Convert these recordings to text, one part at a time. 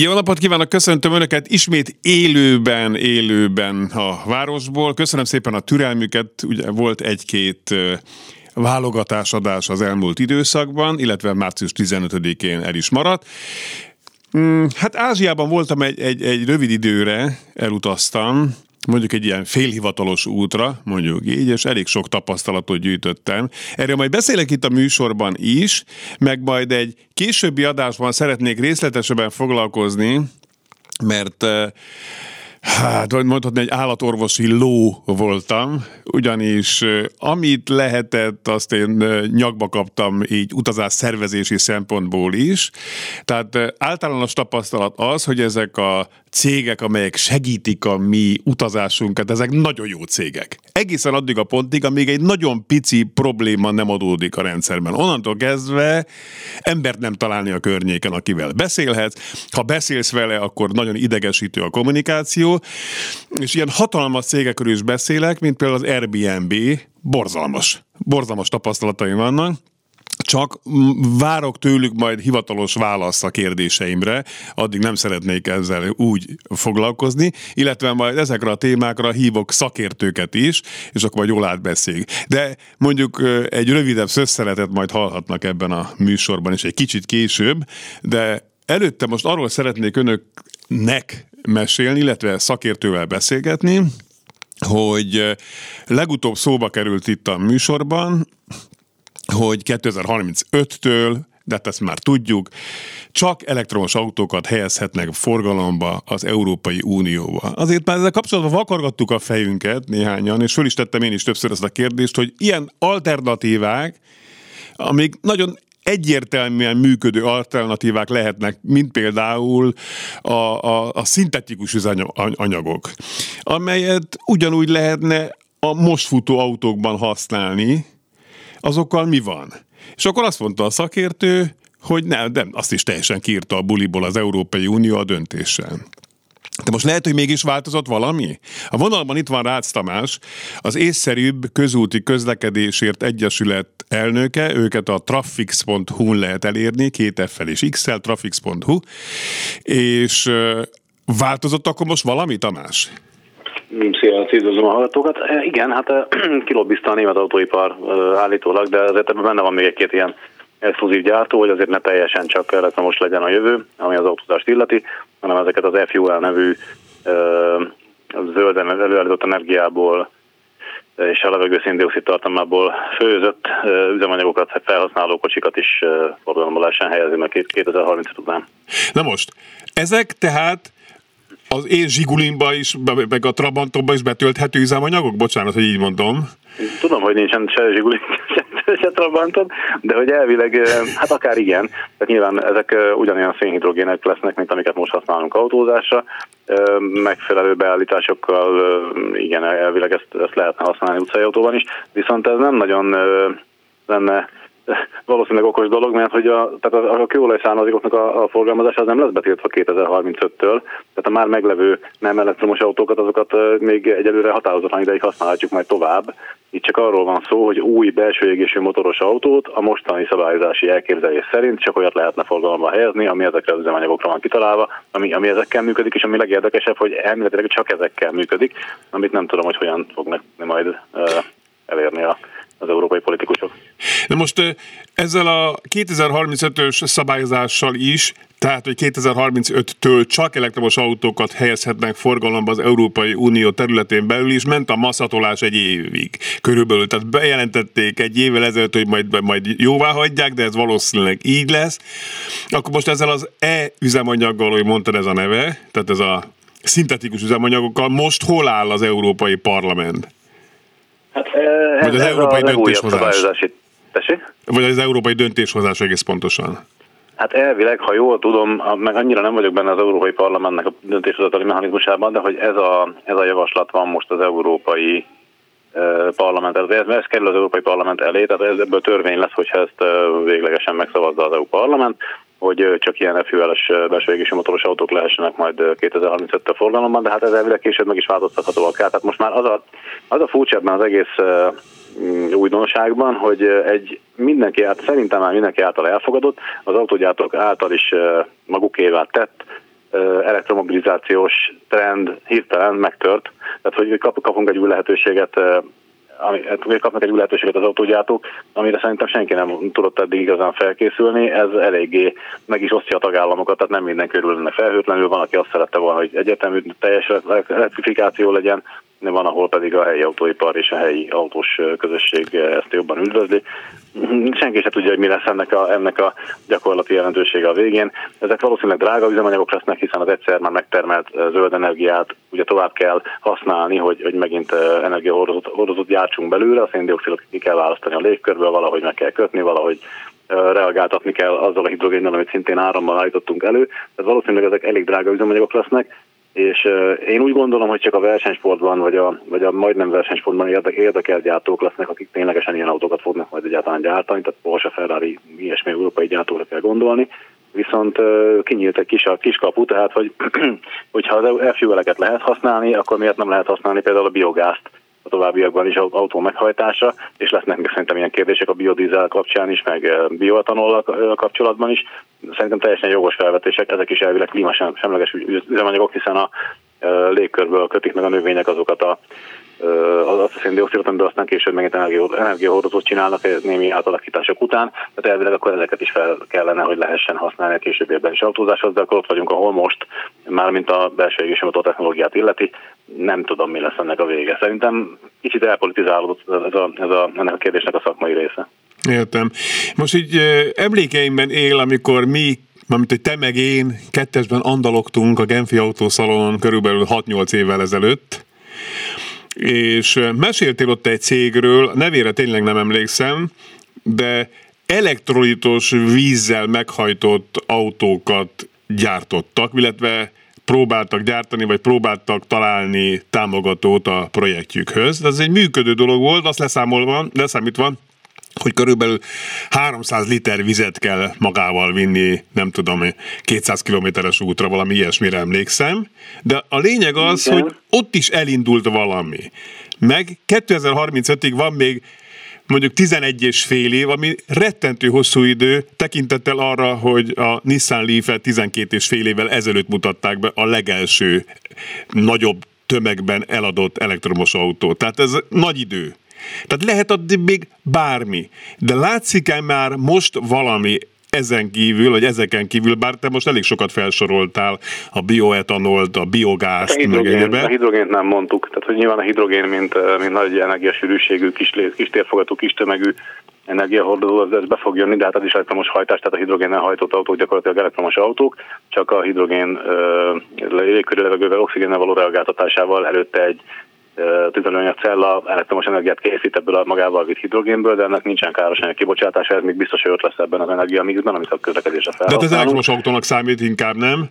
Jó napot kívánok, köszöntöm Önöket ismét élőben, élőben a városból. Köszönöm szépen a türelmüket, ugye volt egy-két válogatásadás az elmúlt időszakban, illetve március 15-én el is maradt. Mm, hát Ázsiában voltam egy, egy, egy rövid időre, elutaztam, mondjuk egy ilyen félhivatalos útra, mondjuk így, és elég sok tapasztalatot gyűjtöttem. Erről majd beszélek itt a műsorban is, meg majd egy későbbi adásban szeretnék részletesebben foglalkozni, mert Hát, mondhatni, egy állatorvosi ló voltam, ugyanis amit lehetett, azt én nyakba kaptam így utazás szervezési szempontból is. Tehát általános tapasztalat az, hogy ezek a cégek, amelyek segítik a mi utazásunkat, ezek nagyon jó cégek. Egészen addig a pontig, amíg egy nagyon pici probléma nem adódik a rendszerben. Onnantól kezdve embert nem találni a környéken, akivel beszélhetsz. Ha beszélsz vele, akkor nagyon idegesítő a kommunikáció. És ilyen hatalmas cégekről is beszélek, mint például az Airbnb, borzalmas. Borzalmas tapasztalataim vannak csak várok tőlük majd hivatalos választ a kérdéseimre, addig nem szeretnék ezzel úgy foglalkozni, illetve majd ezekre a témákra hívok szakértőket is, és akkor majd jól átbeszél. De mondjuk egy rövidebb szösszeletet majd hallhatnak ebben a műsorban is egy kicsit később, de előtte most arról szeretnék önöknek mesélni, illetve szakértővel beszélgetni, hogy legutóbb szóba került itt a műsorban, hogy 2035-től de hát ezt már tudjuk, csak elektromos autókat helyezhetnek forgalomba az Európai Unióba. Azért már ezzel kapcsolatban vakargattuk a fejünket néhányan, és föl is tettem én is többször ezt a kérdést, hogy ilyen alternatívák, amik nagyon egyértelműen működő alternatívák lehetnek, mint például a, a, a szintetikus üzemanyagok, amelyet ugyanúgy lehetne a most futó autókban használni, azokkal mi van? És akkor azt mondta a szakértő, hogy nem, nem, azt is teljesen kiírta a buliból az Európai Unió a döntéssel. De most lehet, hogy mégis változott valami? A vonalban itt van Rácz Tamás, az észszerűbb közúti közlekedésért egyesület elnöke, őket a trafix.hu-n lehet elérni, két f és x trafix.hu, és változott akkor most valami, Tamás? Szia, üdvözlöm a hallgatókat. E, igen, hát e, kilobbizta a német autóipar e, állítólag, de azért ebben benne van még egy-két ilyen exkluzív gyártó, hogy azért ne teljesen csak elektromos legyen a jövő, ami az autózást illeti, hanem ezeket az FUL nevű zölden előállított energiából és a levegő széndiokszid tartalmából főzött üzemanyagokat felhasználó kocsikat is forgalomba lehessen helyezni, mert 2030 után. Na most, ezek tehát az én zsigulimba is, meg a Trabantomba is betölthető üzemanyagok? Bocsánat, hogy így mondom. Tudom, hogy nincsen se zsigulim, se Trabanton, de hogy elvileg, hát akár igen, tehát nyilván ezek ugyanolyan szénhidrogének lesznek, mint amiket most használunk autózásra, megfelelő beállításokkal, igen, elvileg ezt, ezt lehetne használni utcai autóban is, viszont ez nem nagyon lenne valószínűleg okos dolog, mert hogy a, tehát a, a kőolaj származékoknak a, a forgalmazása az nem lesz betiltva 2035-től, tehát a már meglevő nem elektromos autókat, azokat még egyelőre határozatlan ideig használhatjuk majd tovább. Itt csak arról van szó, hogy új belső égésű motoros autót a mostani szabályozási elképzelés szerint csak olyat lehetne forgalomba helyezni, ami ezekre az üzemanyagokra van kitalálva, ami, ami ezekkel működik, és ami legérdekesebb, hogy elméletileg csak ezekkel működik, amit nem tudom, hogy hogyan fognak majd uh, elérni a az európai politikusok. Na most ezzel a 2035-ös szabályozással is, tehát hogy 2035-től csak elektromos autókat helyezhetnek forgalomba az Európai Unió területén belül is, ment a masszatolás egy évig körülbelül. Tehát bejelentették egy évvel ezelőtt, hogy majd, majd jóvá hagyják, de ez valószínűleg így lesz. Akkor most ezzel az E-üzemanyaggal, hogy mondtad ez a neve, tehát ez a szintetikus üzemanyagokkal, most hol áll az Európai Parlament? Hát, ez, Vagy az ez európai döntéshozás. Vagy az európai döntéshozás egész pontosan. Hát elvileg, ha jól tudom, meg annyira nem vagyok benne az Európai Parlamentnek a döntéshozatali mechanizmusában, de hogy ez a, ez a javaslat van most az Európai parlament, ez, ez kerül az Európai Parlament elé, tehát ez ebből törvény lesz, hogyha ezt véglegesen megszavazza az EU Parlament, hogy csak ilyen fűveles belső égési motoros autók lehessenek majd 2035-től forgalomban, de hát ez elvileg később meg is változtathatóak. Tehát most már az a, az a furcsa ebben az egész újdonságban, hogy egy mindenki át, szerintem már mindenki által elfogadott, az autógyártók által is magukévá tett elektromobilizációs trend hirtelen megtört. Tehát, hogy kapunk egy új lehetőséget ami, hát kapnak egy lehetőséget az autógyártók, amire szerintem senki nem tudott eddig igazán felkészülni, ez eléggé meg is osztja a tagállamokat, tehát nem minden körül ennek felhőtlenül, van, aki azt szerette volna, hogy egyetemű teljes elektrifikáció legyen, van, ahol pedig a helyi autóipar és a helyi autós közösség ezt jobban üdvözli. Senki sem tudja, hogy mi lesz ennek a, ennek a gyakorlati jelentősége a végén. Ezek valószínűleg drága üzemanyagok lesznek, hiszen az egyszer már megtermelt zöld energiát ugye tovább kell használni, hogy, hogy megint energiahordozót gyártsunk belőle, a széndiokszidot ki kell választani a légkörből, valahogy meg kell kötni, valahogy reagáltatni kell azzal a hidrogénnel, amit szintén árammal állítottunk elő. Tehát valószínűleg ezek elég drága üzemanyagok lesznek, és én úgy gondolom, hogy csak a versenysportban, vagy a, vagy a majdnem versenysportban érdek, érdekelt gyártók lesznek, akik ténylegesen ilyen autókat fognak majd egyáltalán gyártani, tehát Porsche, Ferrari, ilyesmi európai gyártóra kell gondolni. Viszont kinyílt egy kis, a kis kapu, tehát hogy, hogyha az e-fueleket lehet használni, akkor miért nem lehet használni például a biogázt a továbbiakban is autó meghajtása, és lesznek szerintem ilyen kérdések a biodízel kapcsán is, meg bioetanol kapcsolatban is. Szerintem teljesen jogos felvetések, ezek is elvileg klímasemleges üzemanyagok, hiszen a légkörből kötik meg a növények azokat a az a széndiokszidot, amiből aztán később megint energiahordozót csinálnak némi átalakítások után, tehát elvileg akkor ezeket is fel kellene, hogy lehessen használni a későbbiekben is autózáshoz, de akkor ott vagyunk, ahol most, mármint a belső égésemotó technológiát illeti, nem tudom, mi lesz ennek a vége. Szerintem kicsit elpolitizálódott ez a, ez a, ennek a kérdésnek a szakmai része. Értem. Most így emlékeimben él, amikor mi Mármint, hogy te meg én kettesben andalogtunk a Genfi autószalonon körülbelül 6-8 évvel ezelőtt, és meséltél ott egy cégről, nevére tényleg nem emlékszem, de elektrolitos vízzel meghajtott autókat gyártottak, illetve próbáltak gyártani, vagy próbáltak találni támogatót a projektjükhöz. Ez egy működő dolog volt, azt leszámolva, leszámítva, hogy körülbelül 300 liter vizet kell magával vinni, nem tudom, 200 kilométeres útra, valami ilyesmire emlékszem, de a lényeg az, Igen. hogy ott is elindult valami. Meg 2035-ig van még mondjuk 11 és fél év, ami rettentő hosszú idő, tekintettel arra, hogy a Nissan Leaf-et 12 és fél évvel ezelőtt mutatták be a legelső nagyobb tömegben eladott elektromos autó. Tehát ez nagy idő. Tehát lehet addig még bármi. De látszik-e már most valami ezen kívül, vagy ezeken kívül, bár te most elég sokat felsoroltál a bioetanolt, a biogázt, a meg egyébben. A hidrogént nem mondtuk, tehát hogy nyilván a hidrogén, mint, mint nagy energiasűrűségű, kis, kis térfogatú, kis tömegű energiahordozó, az, ez be fog jönni, de hát az is elektromos hajtás, tehát a hidrogénnel hajtott autók gyakorlatilag elektromos autók, csak a hidrogén légköri levegővel, oxigénnel való reagáltatásával előtte egy tüzelőanyag cella elektromos energiát készít ebből a magával vitt hidrogénből, de ennek nincsen káros anyag kibocsátása, ez még biztos, hogy ott lesz ebben az energiamixben, amit a közlekedésre felhasználunk. De ez elektromos autónak számít inkább, nem?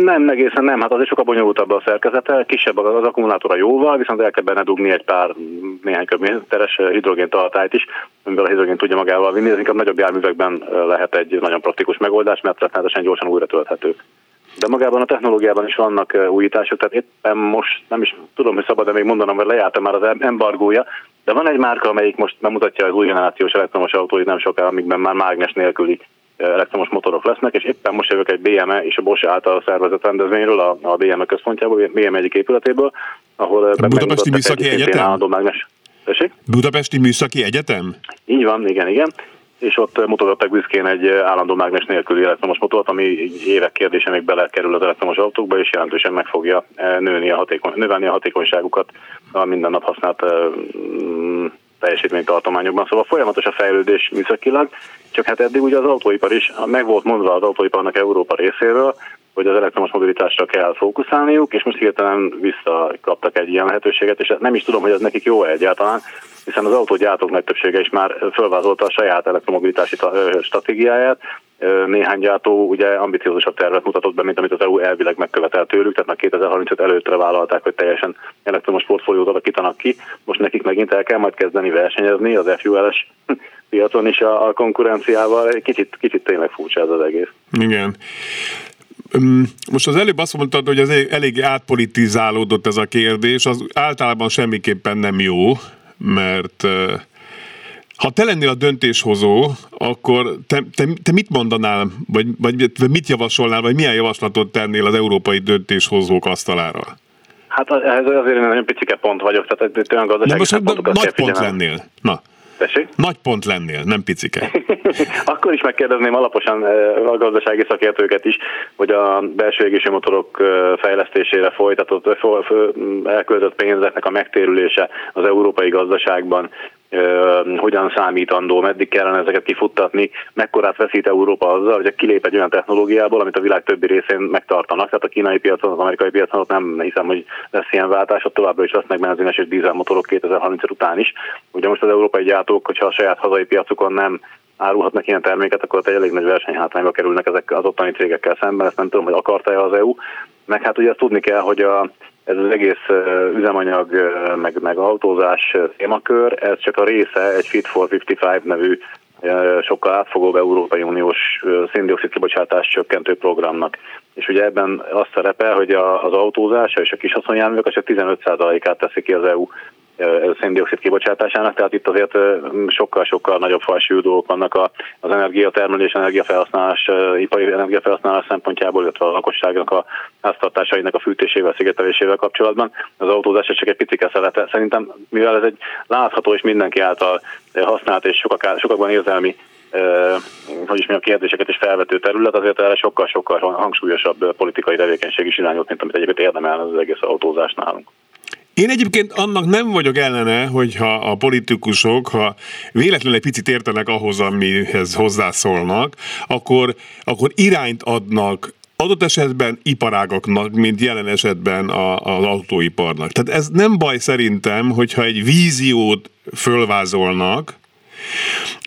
Nem egészen nem, hát az is sokkal bonyolultabb a szerkezete, kisebb az akkumulátora jóval, viszont el kell benne dugni egy pár néhány köbméteres hidrogén tartályt is, amivel a hidrogén tudja magával vinni, ez inkább nagyobb járművekben lehet egy nagyon praktikus megoldás, mert rettenetesen gyorsan újra tölthetők. De magában a technológiában is vannak újítások, tehát éppen most nem is tudom, hogy szabad-e még mondanom, mert lejárta már az embargója, de van egy márka, amelyik most bemutatja az új generációs elektromos autóit nem sokára, amikben már mágnes nélküli elektromos motorok lesznek, és éppen most jövök egy BME és a Bosch által szervezett rendezvényről, a, a BME központjából, BME egyik épületéből, ahol Budapesti Műszaki Egyetem? Budapesti Műszaki Egyetem? Így van, igen, igen és ott mutogattak büszkén egy állandó mágnes nélküli elektromos motort, ami évek kérdése még belekerül az elektromos autókba, és jelentősen meg fogja nőni a hatékony, növelni a hatékonyságukat a minden nap használt mm, teljesítménytartományokban. Szóval folyamatos a fejlődés műszakilag, csak hát eddig ugye az autóipar is meg volt mondva az autóiparnak Európa részéről, hogy az elektromos mobilitásra kell fókuszálniuk, és most hirtelen visszakaptak egy ilyen lehetőséget, és nem is tudom, hogy ez nekik jó egyáltalán, hiszen az autógyártók nagy többsége is már fölvázolta a saját elektromobilitási stratégiáját, néhány gyártó ugye ambiciózusabb tervet mutatott be, mint amit az EU elvileg megkövetel tőlük, tehát már 2035 előttre vállalták, hogy teljesen elektromos portfóliót alakítanak ki. Most nekik megint el kell majd kezdeni versenyezni az FUL-es piacon is a, a konkurenciával. Kicsit, kicsit tényleg furcsa ez az egész. Igen. Most az előbb azt mondtad, hogy ez elég átpolitizálódott ez a kérdés, az általában semmiképpen nem jó, mert ha te lennél a döntéshozó, akkor te, te, te mit mondanál, vagy, vagy mit javasolnál, vagy milyen javaslatot tennél az európai döntéshozók asztalára? Hát ez azért nagyon picike pont vagyok, tehát egy olyan gazdasági most nagy pont lennél. Na. Tessék? Nagy pont lennél, nem picike. Akkor is megkérdezném alaposan a gazdasági szakértőket is, hogy a belső égési motorok fejlesztésére folytatott, elköltött pénzeknek a megtérülése az európai gazdaságban hogyan számítandó, meddig kellene ezeket kifuttatni, mekkorát veszít Európa azzal, hogy kilép egy olyan technológiából, amit a világ többi részén megtartanak. Tehát a kínai piacon, az amerikai piacon ott nem hiszem, hogy lesz ilyen váltás, ott továbbra is lesznek benzines és dízelmotorok 2030 után is. Ugye most az európai gyártók, hogyha a saját hazai piacukon nem árulhatnak ilyen terméket, akkor ott egy elég nagy versenyhátrányba kerülnek ezek az ottani cégekkel szemben, ezt nem tudom, hogy akarta-e az EU. Meg hát ugye azt tudni kell, hogy a, ez az egész üzemanyag, meg, meg autózás témakör, ez csak a része egy Fit for 55 nevű sokkal átfogóbb Európai Uniós széndiokszid kibocsátás csökkentő programnak. És ugye ebben az szerepel, hogy az autózás és a kis haszonjárművek csak 15%-át teszi ki az EU széndiokszid kibocsátásának, tehát itt azért sokkal-sokkal nagyobb fajsúlyú dolgok vannak az energiatermelés, energiafelhasználás, ipari energiafelhasználás szempontjából, illetve a lakosságnak a háztartásainak a fűtésével, szigetelésével kapcsolatban. Az autózás csak egy picike szelete. Szerintem, mivel ez egy látható és mindenki által használt és sokak, sokakban érzelmi hogy is a kérdéseket is felvető terület, azért erre sokkal-sokkal hangsúlyosabb politikai tevékenység is irányolt, mint amit egyébként érdemelne az egész autózás nálunk. Én egyébként annak nem vagyok ellene, hogyha a politikusok, ha véletlenül egy picit értenek ahhoz, amihez hozzászólnak, akkor, akkor irányt adnak adott esetben iparágaknak, mint jelen esetben a, az autóiparnak. Tehát ez nem baj szerintem, hogyha egy víziót fölvázolnak,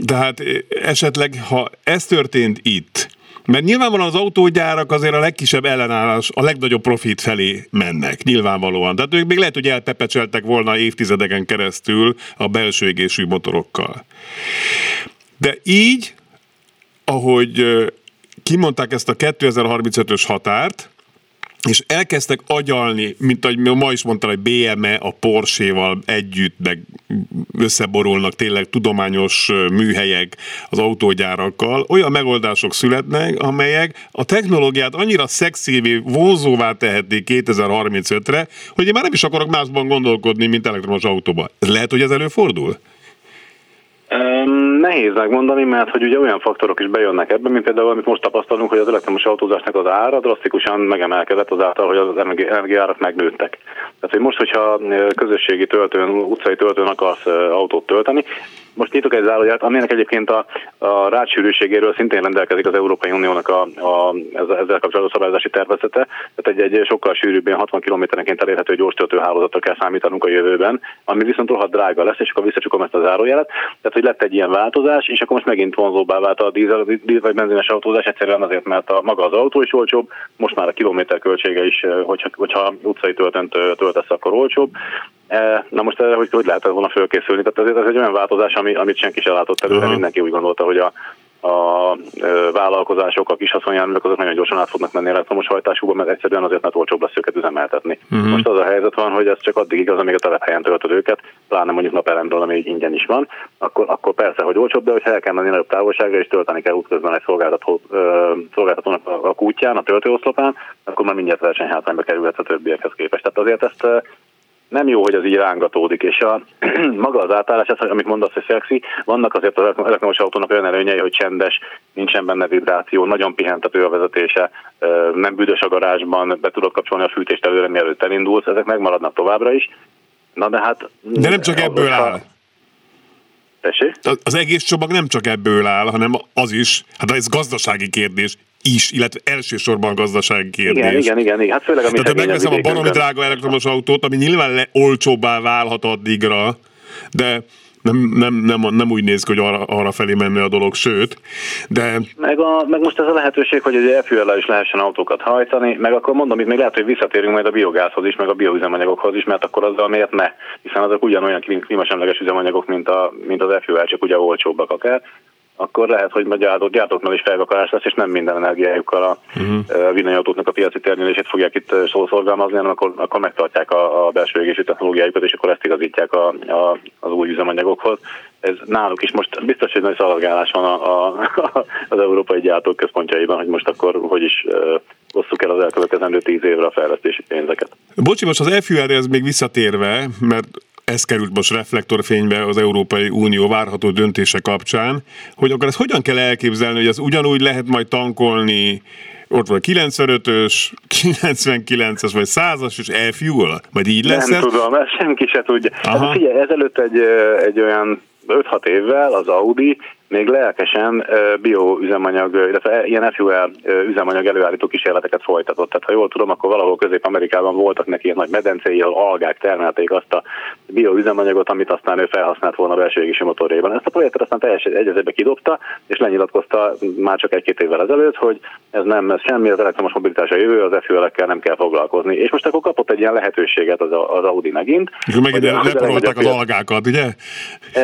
tehát esetleg, ha ez történt itt, mert nyilvánvalóan az autógyárak azért a legkisebb ellenállás, a legnagyobb profit felé mennek, nyilvánvalóan. Tehát ők még lehet, hogy elpepecseltek volna évtizedeken keresztül a belső égésű motorokkal. De így, ahogy kimondták ezt a 2035-ös határt, és elkezdtek agyalni, mint ahogy ma is mondtam, hogy BME a Porsche-val együtt, meg összeborulnak tényleg tudományos műhelyek az autógyárakkal, olyan megoldások születnek, amelyek a technológiát annyira szexévé, vonzóvá tehetik 2035-re, hogy én már nem is akarok másban gondolkodni, mint elektromos autóban. Lehet, hogy ez előfordul? Nehéz megmondani, mert hogy ugye olyan faktorok is bejönnek ebbe, mint például, amit most tapasztalunk, hogy az elektromos autózásnak az ára drasztikusan megemelkedett azáltal, hogy az energiárak megnőttek. Tehát, hogy most, hogyha közösségi töltőn, utcai töltőn akarsz autót tölteni, most nyitok egy záróját, aminek egyébként a, a rácsűrűségéről szintén rendelkezik az Európai Uniónak a, a, ezzel kapcsolatos szabályozási tervezete. Tehát egy, egy sokkal sűrűbb, 60 kilométerenként elérhető gyors töltőhálózatra kell számítanunk a jövőben, ami viszont rohadt drága lesz, és akkor visszacsukom ezt a zárójelet. Tehát, hogy lett egy ilyen változás, és akkor most megint vonzóbbá vált a dízel, dízel vagy benzines autózás, egyszerűen azért, mert a, maga az autó is olcsóbb, most már a kilométer költsége is, hogyha, hogyha utcai töltőn töltesz, akkor olcsóbb. E, na most erre, hogy hogy lehet volna fölkészülni? Tehát azért ez egy olyan változás, ami, amit senki sem látott előtte, uh-huh. mindenki úgy gondolta, hogy a, a vállalkozások, a kis haszonjárművek azok nagyon gyorsan át fognak menni elektromos hajtásúba, mert egyszerűen azért mert olcsóbb lesz őket üzemeltetni. Uh-huh. Most az a helyzet van, hogy ez csak addig igaz, amíg a telephelyen töltöd őket, pláne mondjuk napelemről, ami ingyen is van, akkor, akkor persze, hogy olcsóbb, de hogyha el kell menni nagyobb távolságra, és tölteni kell útközben egy szolgáltató, szolgáltatónak a, a kútján, a töltőoszlopán, akkor már mindjárt versenyhátrányba kerülhet a többiekhez képest. Tehát azért ezt nem jó, hogy az így rángatódik, és a, maga az átállás, ez, amit mondasz, hogy szexi, vannak azért az elektromos autónak olyan előnyei, hogy csendes, nincsen benne vibráció, nagyon pihentető a vezetése, nem büdös a garázsban, be tudod kapcsolni a fűtést előre, mielőtt elindulsz, ezek megmaradnak továbbra is. Na de hát... De nem csak ebből áll. Tessék? Az egész csomag nem csak ebből áll, hanem az is, hát ez gazdasági kérdés, is, illetve elsősorban gazdasági kérdés. Igen, igen, igen. igen. Hát főleg, Tehát, ha megveszem a baromi drága elektromos autót, ami nyilván le, olcsóbbá válhat addigra, de Nem, nem, nem, nem úgy néz ki, hogy arra, arra felé menne a dolog, sőt, de... Meg, a, meg most ez a lehetőség, hogy egy fuel is lehessen autókat hajtani, meg akkor mondom, itt még lehet, hogy visszatérünk majd a biogázhoz is, meg a bioüzemanyagokhoz is, mert akkor azzal miért ne, hiszen azok ugyanolyan klímasemleges üzemanyagok, mint, a, mint az fuel, csak ugye olcsóbbak akár akkor lehet, hogy a gyártók, gyártóknál is felvakarás lesz, és nem minden energiájukkal a uh-huh. villanyautóknak a piaci termelését fogják itt szószorgalmazni, hanem akkor, akkor megtartják a, a belső égési technológiájukat, és akkor ezt igazítják a, a, az új üzemanyagokhoz. Ez náluk is most biztos, hogy nagy szaladgálás van a, a, az európai gyártók központjaiban, hogy most akkor hogy is osszuk el az elkövetkezendő tíz évre a fejlesztési pénzeket. Bocsi, most az FUR ez még visszatérve, mert ez került most reflektorfénybe az Európai Unió várható döntése kapcsán, hogy akkor ezt hogyan kell elképzelni, hogy ez ugyanúgy lehet majd tankolni ott van 95-ös, 99-es vagy 100-as, és e-fuel? Vagy így lesz Nem ez? tudom, ezt senki se tudja. Hát figyelj, ezelőtt egy, egy olyan 5-6 évvel az Audi még lelkesen bioüzemanyag, illetve ilyen fuel üzemanyag előállító kísérleteket folytatott. Tehát ha jól tudom, akkor valahol Közép-Amerikában voltak neki ilyen nagy medencéi, ahol algák termelték azt a bioüzemanyagot, amit aztán ő felhasznált volna a belső égési motorjában. Ezt a projektet aztán teljesen egyezőbe kidobta, és lenyilatkozta már csak egy-két évvel ezelőtt, hogy ez nem ez semmi, az elektromos mobilitás a jövő, az fuel nem kell foglalkozni. És most akkor kapott egy ilyen lehetőséget az, az Audi megint. És megint leporolták az algákat, ugye?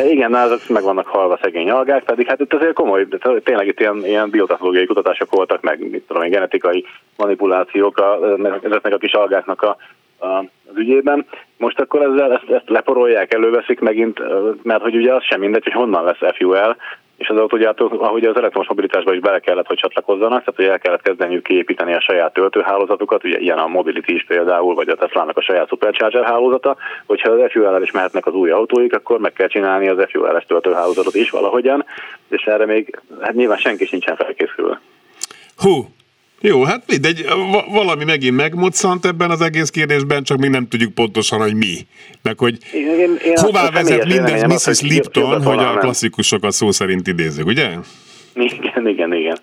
Igen, azok meg vannak halva szegény algák, pedig hát itt azért komoly, tényleg itt ilyen, ilyen biotechnológiai kutatások voltak, meg mit tudom genetikai manipulációk a, ezeknek a kis algáknak a, a, az ügyében. Most akkor ezzel ezt, ezt leporolják, előveszik megint, mert hogy ugye az sem mindegy, hogy honnan lesz FUL, és az autógyártók, ahogy az elektromos mobilitásba is bele kellett, hogy csatlakozzanak, tehát hogy el kellett kezdeniük kiépíteni a saját töltőhálózatukat, ugye ilyen a Mobility is például, vagy a Tesla-nak a saját Supercharger hálózata, hogyha az fuel is mehetnek az új autóik, akkor meg kell csinálni az FUL-es töltőhálózatot is valahogyan, és erre még hát nyilván senki sincsen felkészülve. Hú, jó, hát mindegy, valami megint megmoccant ebben az egész kérdésben, csak még nem tudjuk pontosan, hogy mi. Meg hogy én, én, én hová vezet mindez Mrs. Lipton, hogy a klasszikusokat szó szerint idézzük, ugye? Igen, igen, igen.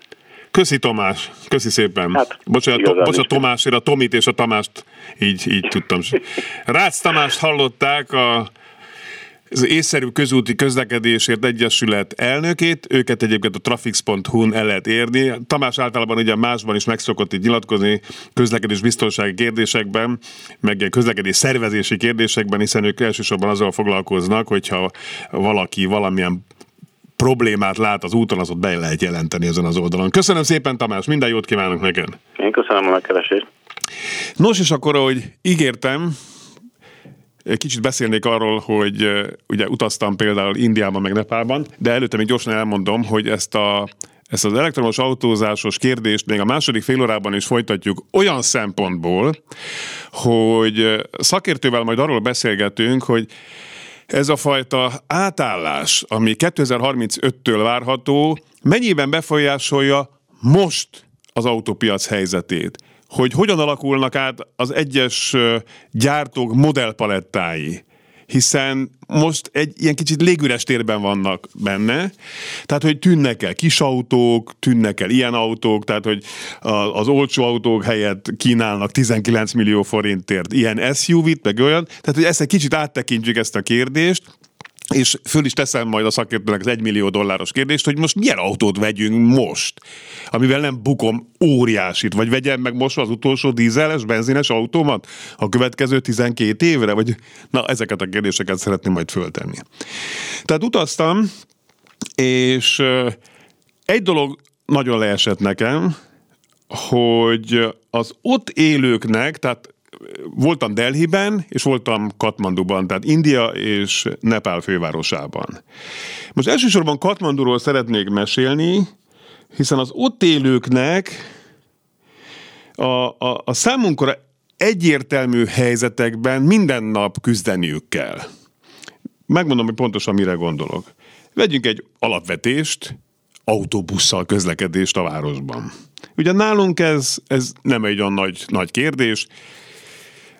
Köszi Tomás, köszi szépen. Hát, bocsánat, to, bocsánat Tomásért, a Tomit és a Tamást így, így tudtam. Rácz Tamást hallották a az észszerű közúti közlekedésért egyesület elnökét, őket egyébként a trafix.hu-n el lehet érni. Tamás általában ugye másban is megszokott így nyilatkozni közlekedés biztonsági kérdésekben, meg közlekedés szervezési kérdésekben, hiszen ők elsősorban azzal foglalkoznak, hogyha valaki valamilyen problémát lát az úton, az ott be lehet jelenteni ezen az oldalon. Köszönöm szépen, Tamás, minden jót kívánok neked! Én köszönöm a megkeresést. Nos, és akkor, ahogy ígértem, Kicsit beszélnék arról, hogy ugye utaztam például Indiában, meg Nepálban, de előtte még gyorsan elmondom, hogy ezt a ezt az elektromos autózásos kérdést még a második félórában is folytatjuk olyan szempontból, hogy szakértővel majd arról beszélgetünk, hogy ez a fajta átállás, ami 2035-től várható, mennyiben befolyásolja most az autópiac helyzetét hogy hogyan alakulnak át az egyes gyártók modellpalettái. Hiszen most egy ilyen kicsit légüres térben vannak benne, tehát hogy tűnnek el kis autók, tűnnek el ilyen autók, tehát hogy az olcsó autók helyett kínálnak 19 millió forintért ilyen SUV-t, meg olyan, tehát hogy ezt egy kicsit áttekintjük ezt a kérdést, és föl is teszem majd a szakértőnek az egymillió dolláros kérdést, hogy most milyen autót vegyünk most, amivel nem bukom óriásit, vagy vegyem meg most az utolsó dízeles, benzines autómat a következő 12 évre, vagy na ezeket a kérdéseket szeretném majd föltenni. Tehát utaztam, és egy dolog nagyon leesett nekem, hogy az ott élőknek, tehát voltam Delhiben, és voltam Katmanduban, tehát India és Nepál fővárosában. Most elsősorban Katmanduról szeretnék mesélni, hiszen az ott élőknek a, a, a számunkra egyértelmű helyzetekben minden nap küzdeniük kell. Megmondom, hogy pontosan mire gondolok. Vegyünk egy alapvetést, autóbusszal közlekedést a városban. Ugye nálunk ez, ez nem egy olyan nagy, nagy kérdés,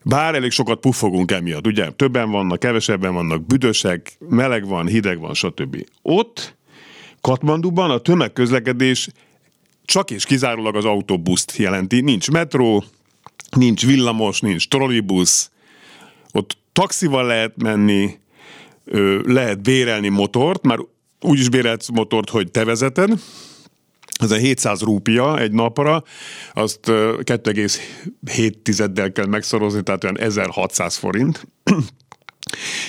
bár elég sokat puffogunk emiatt, ugye? Többen vannak, kevesebben vannak, büdösek, meleg van, hideg van, stb. Ott, Katmanduban a tömegközlekedés csak és kizárólag az autóbuszt jelenti. Nincs metró, nincs villamos, nincs trollibusz, ott taxival lehet menni, lehet bérelni motort, már úgy is bérelsz motort, hogy te vezeted, ez a 700 rúpia egy napra, azt 2,7-del kell megszorozni, tehát olyan 1600 forint.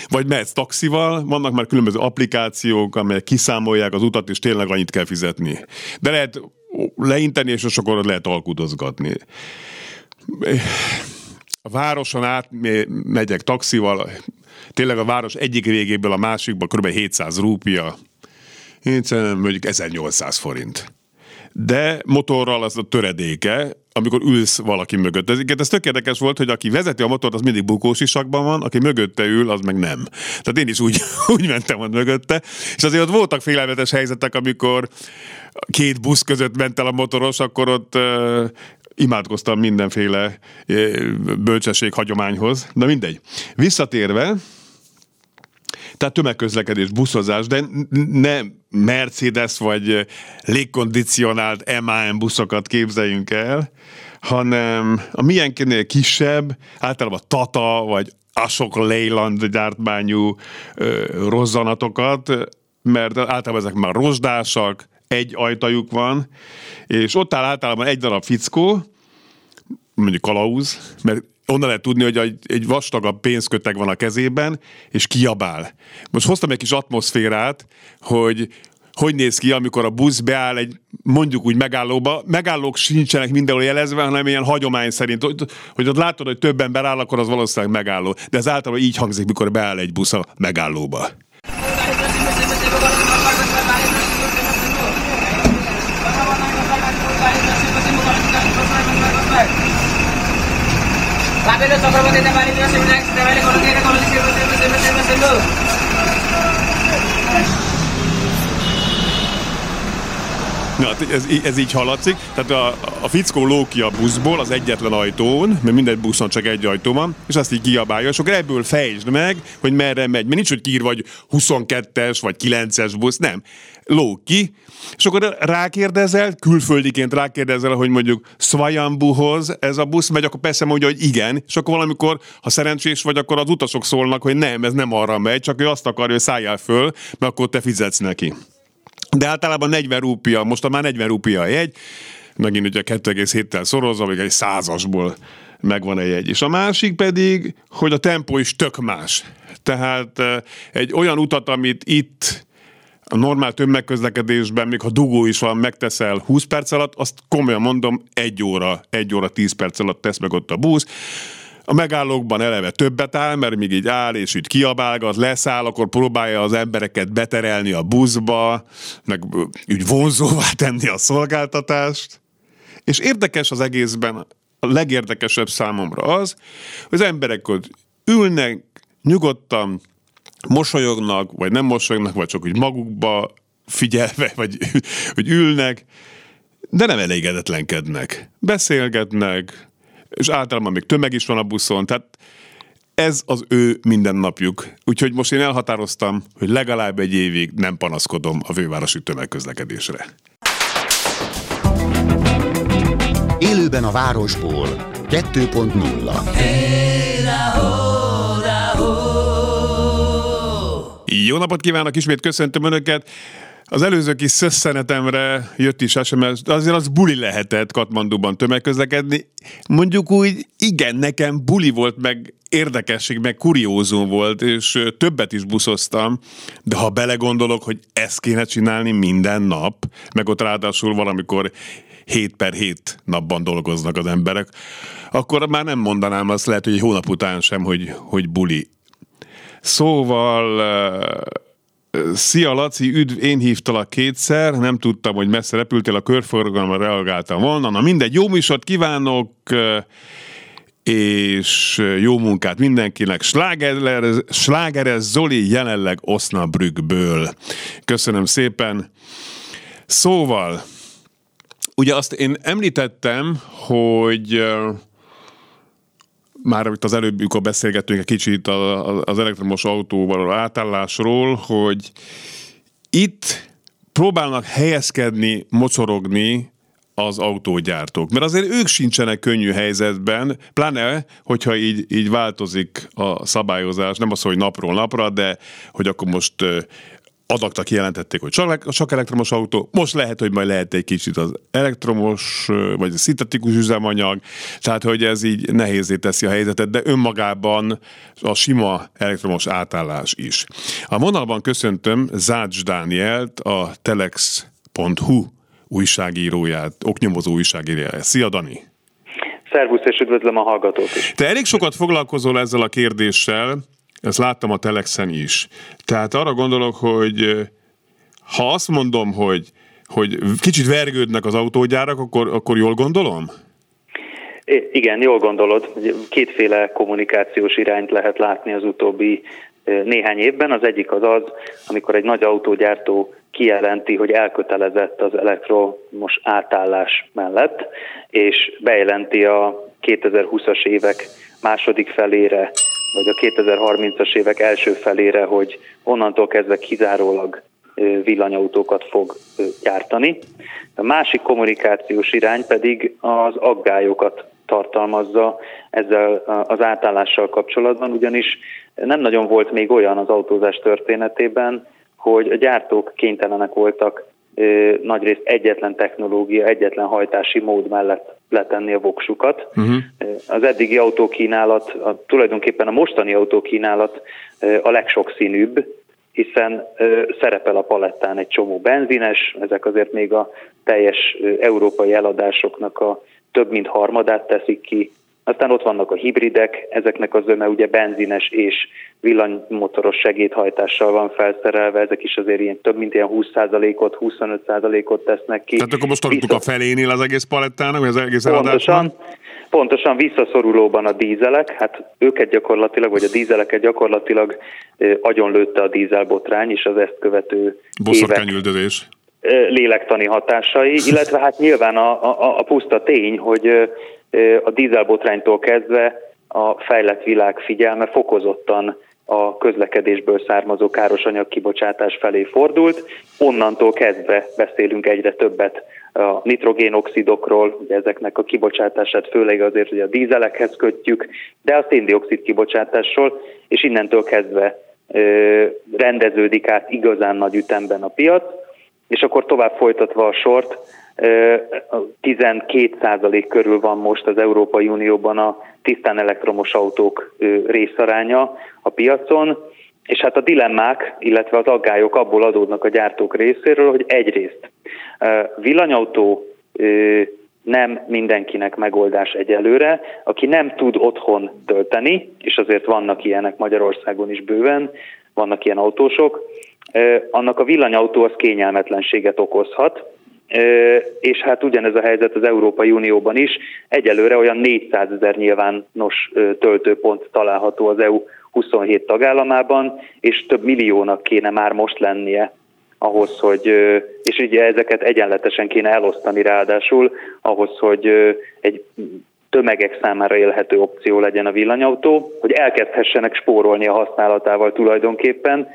Vagy mehetsz taxival, vannak már különböző applikációk, amelyek kiszámolják az utat, és tényleg annyit kell fizetni. De lehet leinteni, és akkor lehet alkudozgatni. A városon át megyek taxival, tényleg a város egyik végéből a másikba kb. 700 rúpia, mondjuk 1800 forint de motorral az a töredéke, amikor ülsz valaki mögött. Ez, ez tök érdekes volt, hogy aki vezeti a motort, az mindig bukós isakban van, aki mögötte ül, az meg nem. Tehát én is úgy, úgy mentem ott mögötte, és azért ott voltak félelmetes helyzetek, amikor két busz között ment el a motoros, akkor ott uh, imádkoztam mindenféle uh, bölcsesség hagyományhoz. De mindegy. Visszatérve, tehát tömegközlekedés, buszozás, de ne Mercedes vagy légkondicionált MAN buszokat képzeljünk el, hanem a milyenkinél kisebb, általában Tata vagy Asok Leyland gyártmányú ö, rozzanatokat, mert általában ezek már rozsdásak, egy ajtajuk van, és ott áll általában egy darab fickó, mondjuk kalauz, mert onnan lehet tudni, hogy egy vastagabb pénzköteg van a kezében, és kiabál. Most hoztam egy kis atmoszférát, hogy hogy néz ki, amikor a busz beáll egy mondjuk úgy megállóba, megállók sincsenek mindenhol jelezve, hanem ilyen hagyomány szerint, hogy, hogy ott látod, hogy több ember áll, akkor az valószínűleg megálló. De ez általában így hangzik, mikor beáll egy busz a megállóba. Rápido, Vale, con lo que con lo que siempre, siempre, siempre, siempre, siempre. Na, hát ez, ez így haladszik. Tehát a, a fickó ló a buszból az egyetlen ajtón, mert minden buszon csak egy ajtó van, és azt így kiabálja, és akkor ebből fejtsd meg, hogy merre megy. Mert nincs, hogy kiír vagy 22-es vagy 9-es busz, nem. Ló ki, és akkor rákérdezel, külföldiként rákérdezel, hogy mondjuk Svajambuhoz ez a busz megy, akkor persze mondja, hogy igen, és akkor valamikor, ha szerencsés vagy, akkor az utasok szólnak, hogy nem, ez nem arra megy, csak ő azt akarja, hogy szálljál föl, mert akkor te fizetsz neki. De általában 40 rúpia, most már 40 rúpia a jegy, megint ugye 2,7-tel szorozva, vagy egy százasból megvan egy jegy. És a másik pedig, hogy a tempó is tök más. Tehát eh, egy olyan utat, amit itt a normál tömegközlekedésben, még ha dugó is van, megteszel 20 perc alatt, azt komolyan mondom, egy óra, egy óra 10 perc alatt tesz meg ott a busz a megállókban eleve többet áll, mert még így áll, és így kiabálgat, leszáll, akkor próbálja az embereket beterelni a buszba, meg úgy vonzóvá tenni a szolgáltatást. És érdekes az egészben, a legérdekesebb számomra az, hogy az emberek ott ülnek, nyugodtan, mosolyognak, vagy nem mosolyognak, vagy csak úgy magukba figyelve, vagy, vagy ülnek, de nem elégedetlenkednek. Beszélgetnek, és általában még tömeg is van a buszon, tehát ez az ő mindennapjuk. Úgyhogy most én elhatároztam, hogy legalább egy évig nem panaszkodom a fővárosi tömegközlekedésre. Élőben a városból 2.0 hey, Jó napot kívánok, ismét köszöntöm Önöket. Az előző kis szösszenetemre jött is SMS, azért az buli lehetett Katmanduban tömegközlekedni. Mondjuk úgy, igen, nekem buli volt, meg érdekesség, meg kuriózum volt, és többet is buszoztam, de ha belegondolok, hogy ezt kéne csinálni minden nap, meg ott ráadásul valamikor 7 per 7 napban dolgoznak az emberek, akkor már nem mondanám azt lehet, hogy egy hónap után sem, hogy, hogy buli. Szóval Szia Laci, üdv, én hívtalak kétszer, nem tudtam, hogy messze repültél, a körforgalomra reagáltam volna. Na mindegy, jó műsort kívánok, és jó munkát mindenkinek. Slágerez, Slágerez Zoli jelenleg Osnabrückből. Köszönöm szépen. Szóval, ugye azt én említettem, hogy már itt az előbb, amikor beszélgettünk egy kicsit az elektromos autóval átállásról, hogy itt próbálnak helyezkedni, mocorogni az autógyártók? Mert azért ők sincsenek könnyű helyzetben, pláne, hogyha így, így változik a szabályozás, nem az, hogy napról napra, de hogy akkor most adakta kijelentették, hogy csak, csak elektromos autó, most lehet, hogy majd lehet egy kicsit az elektromos, vagy a szintetikus üzemanyag, tehát hogy ez így nehézé teszi a helyzetet, de önmagában a sima elektromos átállás is. A vonalban köszöntöm Zács Dánielt, a telex.hu újságíróját, oknyomozó újságíróját. Szia Dani! Szervusz, és üdvözlöm a hallgatót is. Te elég sokat foglalkozol ezzel a kérdéssel, ezt láttam a Telexen is. Tehát arra gondolok, hogy ha azt mondom, hogy, hogy kicsit vergődnek az autógyárak, akkor, akkor jól gondolom? Igen, jól gondolod. Kétféle kommunikációs irányt lehet látni az utóbbi néhány évben. Az egyik az az, amikor egy nagy autógyártó kijelenti, hogy elkötelezett az elektromos átállás mellett, és bejelenti a 2020-as évek második felére vagy a 2030-as évek első felére, hogy onnantól kezdve kizárólag villanyautókat fog gyártani. A másik kommunikációs irány pedig az aggályokat tartalmazza ezzel az átállással kapcsolatban, ugyanis nem nagyon volt még olyan az autózás történetében, hogy a gyártók kénytelenek voltak nagyrészt egyetlen technológia, egyetlen hajtási mód mellett letenni a voksukat. Uh-huh. Az eddigi autókínálat, a, tulajdonképpen a mostani autókínálat a legsokszínűbb, hiszen szerepel a palettán egy csomó benzines, ezek azért még a teljes európai eladásoknak a több mint harmadát teszik ki, aztán ott vannak a hibridek, ezeknek az zöme ugye benzines és villanymotoros segédhajtással van felszerelve, ezek is azért ilyen több mint ilyen 20%-ot, 25%-ot tesznek ki. Tehát akkor most Vissza... a felénél az egész palettának, vagy az egész pontosan? Pontosan visszaszorulóban a dízelek, hát őket gyakorlatilag, vagy a dízeleket gyakorlatilag agyonlőtte a dízelbotrány, és az ezt követő Boszorkányüldözés lélektani hatásai, illetve hát nyilván a, a, a puszta tény, hogy a dízelbotránytól kezdve a fejlett világ figyelme fokozottan a közlekedésből származó anyag kibocsátás felé fordult. Onnantól kezdve beszélünk egyre többet a nitrogénoxidokról, ugye ezeknek a kibocsátását főleg azért, hogy a dízelekhez kötjük, de a széndiokszid kibocsátásról, és innentől kezdve ö, rendeződik át igazán nagy ütemben a piac, és akkor tovább folytatva a sort, 12% körül van most az Európai Unióban a tisztán elektromos autók részaránya a piacon, és hát a dilemmák, illetve az aggályok abból adódnak a gyártók részéről, hogy egyrészt villanyautó nem mindenkinek megoldás egyelőre, aki nem tud otthon tölteni, és azért vannak ilyenek Magyarországon is bőven, vannak ilyen autósok, annak a villanyautó az kényelmetlenséget okozhat, és hát ugyanez a helyzet az Európai Unióban is. Egyelőre olyan 400 ezer nyilvános töltőpont található az EU 27 tagállamában, és több milliónak kéne már most lennie ahhoz, hogy, és ugye ezeket egyenletesen kéne elosztani ráadásul, ahhoz, hogy egy tömegek számára élhető opció legyen a villanyautó, hogy elkezdhessenek spórolni a használatával tulajdonképpen.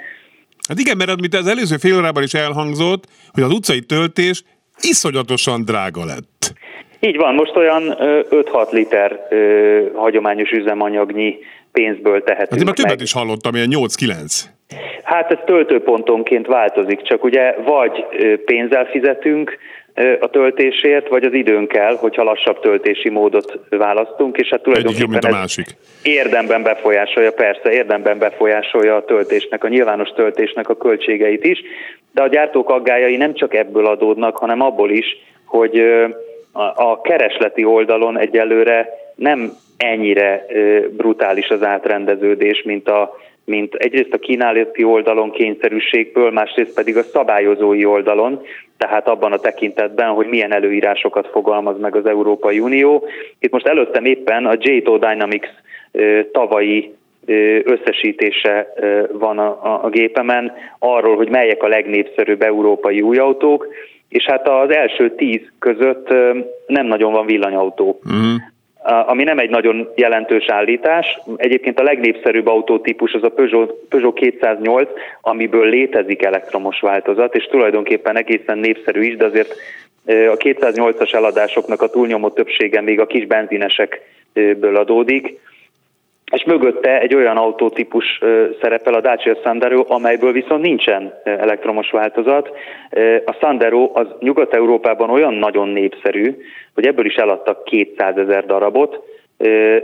Hát igen, mert amit az előző fél órában is elhangzott, hogy az utcai töltés iszonyatosan drága lett. Így van, most olyan 5-6 liter ö, hagyományos üzemanyagnyi pénzből tehetünk Hát én már többet is hallottam, ilyen 8-9. Hát ez töltőpontonként változik, csak ugye vagy pénzzel fizetünk, a töltésért, vagy az időnkkel, hogyha lassabb töltési módot választunk, és hát tulajdonképpen Egyik, mint a másik. érdemben befolyásolja, persze, érdemben befolyásolja a töltésnek, a nyilvános töltésnek a költségeit is, de a gyártók aggájai nem csak ebből adódnak, hanem abból is, hogy a keresleti oldalon egyelőre nem ennyire brutális az átrendeződés, mint a mint egyrészt a kínálati oldalon kényszerűségből, másrészt pedig a szabályozói oldalon, tehát abban a tekintetben, hogy milyen előírásokat fogalmaz meg az Európai Unió. Itt most előttem éppen a JTO Dynamics tavalyi összesítése van a, a gépemen arról, hogy melyek a legnépszerűbb európai új autók, és hát az első tíz között nem nagyon van villanyautó. Uh-huh ami nem egy nagyon jelentős állítás. Egyébként a legnépszerűbb autótípus az a Peugeot, Peugeot 208, amiből létezik elektromos változat, és tulajdonképpen egészen népszerű is, de azért A 208-as eladásoknak a túlnyomó többsége még a kis benzinesekből adódik, és mögötte egy olyan autótípus szerepel, a Dacia Sandero, amelyből viszont nincsen elektromos változat. A Sandero az Nyugat-Európában olyan nagyon népszerű, hogy ebből is eladtak 200 ezer darabot,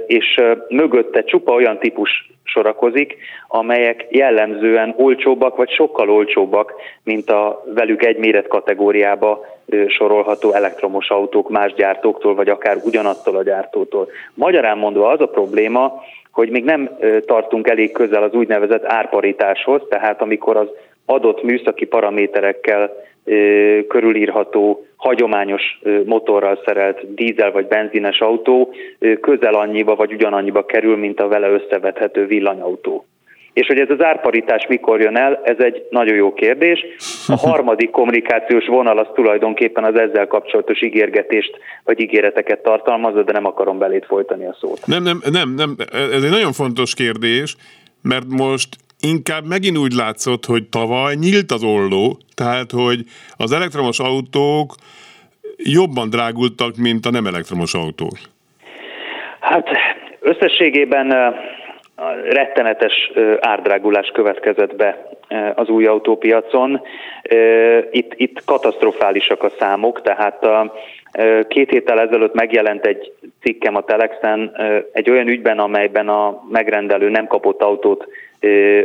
és mögötte csupa olyan típus sorakozik, amelyek jellemzően olcsóbbak, vagy sokkal olcsóbbak, mint a velük egy méret kategóriába sorolható elektromos autók más gyártóktól, vagy akár ugyanattól a gyártótól. Magyarán mondva az a probléma, hogy még nem tartunk elég közel az úgynevezett árparitáshoz, tehát amikor az adott műszaki paraméterekkel körülírható hagyományos motorral szerelt dízel vagy benzines autó közel annyiba vagy ugyanannyiba kerül, mint a vele összevethető villanyautó. És hogy ez az árparitás mikor jön el, ez egy nagyon jó kérdés. A harmadik kommunikációs vonal az tulajdonképpen az ezzel kapcsolatos ígérgetést vagy ígéreteket tartalmazza, de nem akarom belét folytani a szót. Nem, nem, nem, nem, ez egy nagyon fontos kérdés, mert most inkább megint úgy látszott, hogy tavaly nyílt az olló, tehát hogy az elektromos autók jobban drágultak, mint a nem elektromos autók. Hát összességében rettenetes árdrágulás következett be az új autópiacon. Itt, itt katasztrofálisak a számok, tehát a, két héttel ezelőtt megjelent egy cikkem a Telexen egy olyan ügyben, amelyben a megrendelő nem kapott autót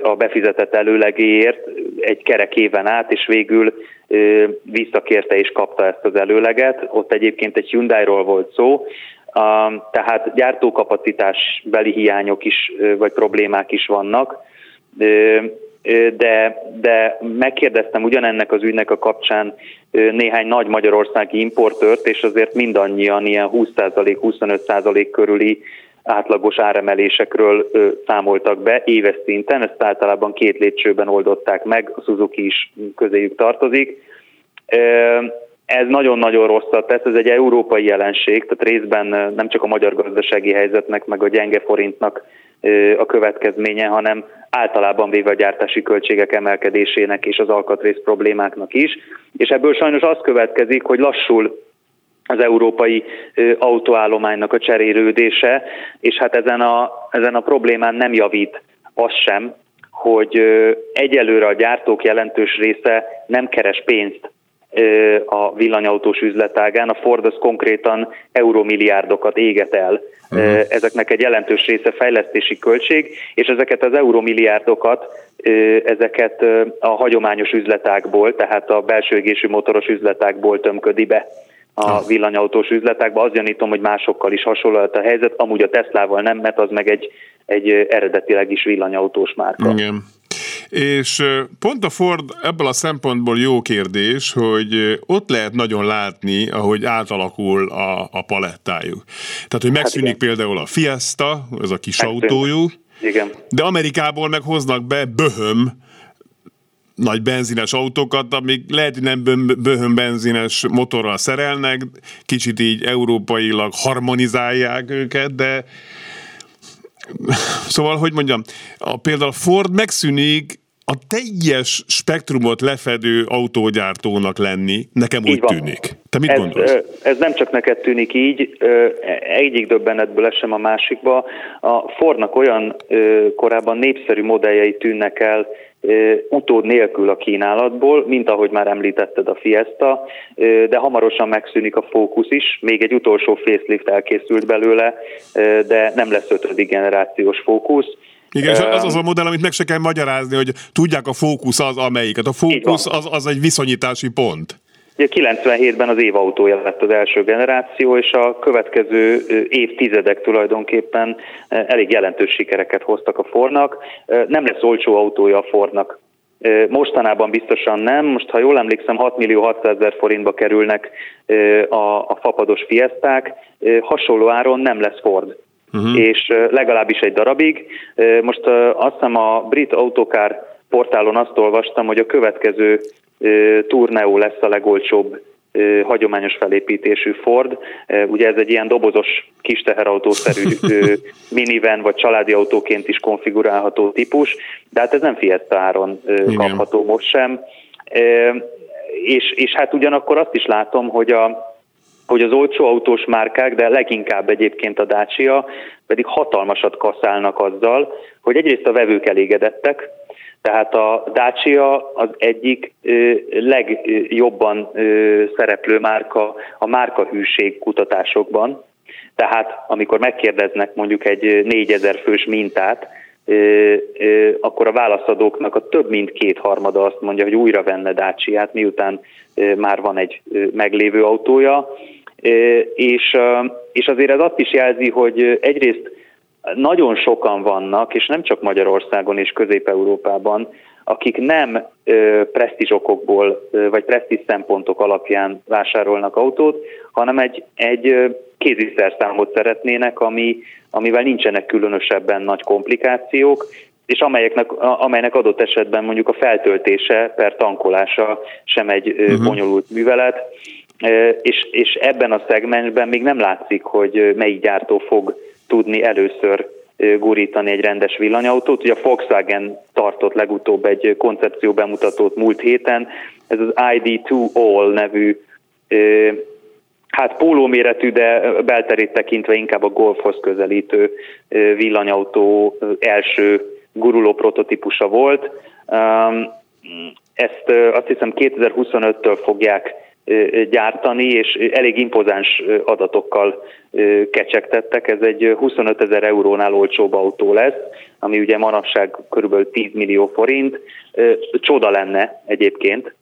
a befizetett előlegéért egy kerek éven át, és végül visszakérte és kapta ezt az előleget. Ott egyébként egy Hyundai-ról volt szó, tehát gyártókapacitás beli hiányok is, vagy problémák is vannak, de, de megkérdeztem ugyanennek az ügynek a kapcsán néhány nagy magyarországi importőrt, és azért mindannyian ilyen 20%-25% körüli átlagos áremelésekről számoltak be éves szinten, ezt általában két lépcsőben oldották meg, a Suzuki is közéjük tartozik ez nagyon-nagyon rosszat tesz, ez egy európai jelenség, tehát részben nem csak a magyar gazdasági helyzetnek, meg a gyenge forintnak a következménye, hanem általában véve a gyártási költségek emelkedésének és az alkatrész problémáknak is. És ebből sajnos az következik, hogy lassul az európai autóállománynak a cserélődése, és hát ezen a, ezen a problémán nem javít az sem, hogy egyelőre a gyártók jelentős része nem keres pénzt a villanyautós üzletágán. A Ford az konkrétan euromilliárdokat éget el. Uh-huh. Ezeknek egy jelentős része fejlesztési költség, és ezeket az euromilliárdokat ezeket a hagyományos üzletákból, tehát a belső égésű motoros üzletákból tömködi be a villanyautós üzletákba. Azt gyanítom, hogy másokkal is hasonló a helyzet, amúgy a Teslával nem, mert az meg egy, egy eredetileg is villanyautós márka. Igen. És pont a Ford ebből a szempontból jó kérdés, hogy ott lehet nagyon látni, ahogy átalakul a, a palettájuk. Tehát, hogy megszűnik hát például a Fiesta, ez a kis Megszűnik. autójuk, igen. de Amerikából meg hoznak be böhöm, nagy benzines autókat, amik lehet, hogy nem böhöm benzines motorral szerelnek, kicsit így európailag harmonizálják őket, de szóval, hogy mondjam, a, például Ford megszűnik a teljes spektrumot lefedő autógyártónak lenni, nekem úgy tűnik. Te mit ez, gondolsz? Ez nem csak neked tűnik így, egyik döbbenetből esem a másikba. A Fordnak olyan korábban népszerű modelljei tűnnek el, utód nélkül a kínálatból, mint ahogy már említetted a Fiesta, de hamarosan megszűnik a Focus is, még egy utolsó facelift elkészült belőle, de nem lesz ötödik generációs Focus. Igen, és az az a modell, amit meg se kell magyarázni, hogy tudják a fókusz az amelyiket. A fókusz az, az egy viszonyítási pont. Ugye 97-ben az évautója lett az első generáció, és a következő évtizedek tulajdonképpen elég jelentős sikereket hoztak a Fordnak. Nem lesz olcsó autója a Fordnak. Mostanában biztosan nem, most ha jól emlékszem 6 millió 600 ezer forintba kerülnek a, a fapados fieszták, hasonló áron nem lesz Ford. Uh-huh. És legalábbis egy darabig. Most azt hiszem a brit autokár portálon azt olvastam, hogy a következő Tourneo lesz a legolcsóbb hagyományos felépítésű Ford. Ugye ez egy ilyen dobozos kis teherautószerű minivan vagy családi autóként is konfigurálható típus, de hát ez nem Fiesta áron kapható most sem. és, és hát ugyanakkor azt is látom, hogy a, hogy az olcsó autós márkák, de leginkább egyébként a Dacia pedig hatalmasat kaszálnak azzal, hogy egyrészt a vevők elégedettek, tehát a Dacia az egyik legjobban szereplő márka a márkahűség kutatásokban. Tehát amikor megkérdeznek mondjuk egy 4000 fős mintát, akkor a válaszadóknak a több mint kétharmada azt mondja, hogy újra venne Dacia-t, miután már van egy meglévő autója. És, és azért ez azt is jelzi, hogy egyrészt nagyon sokan vannak, és nem csak Magyarországon és Közép-Európában, akik nem presztízsokokból vagy presztízs szempontok alapján vásárolnak autót, hanem egy, egy kéziszerszámot szeretnének, ami, amivel nincsenek különösebben nagy komplikációk, és amelyeknek, amelynek adott esetben mondjuk a feltöltése per tankolása sem egy uh-huh. bonyolult művelet, és, és ebben a szegmensben még nem látszik, hogy melyik gyártó fog tudni először gurítani egy rendes villanyautót. Ugye a Volkswagen tartott legutóbb egy koncepció bemutatót múlt héten, ez az ID2 All nevű hát pólóméretű, de belterét tekintve inkább a Golfhoz közelítő villanyautó első guruló prototípusa volt. Ezt azt hiszem 2025-től fogják gyártani, és elég impozáns adatokkal kecsegtettek. Ez egy 25 ezer eurónál olcsóbb autó lesz, ami ugye manapság kb. 10 millió forint. Csoda lenne egyébként,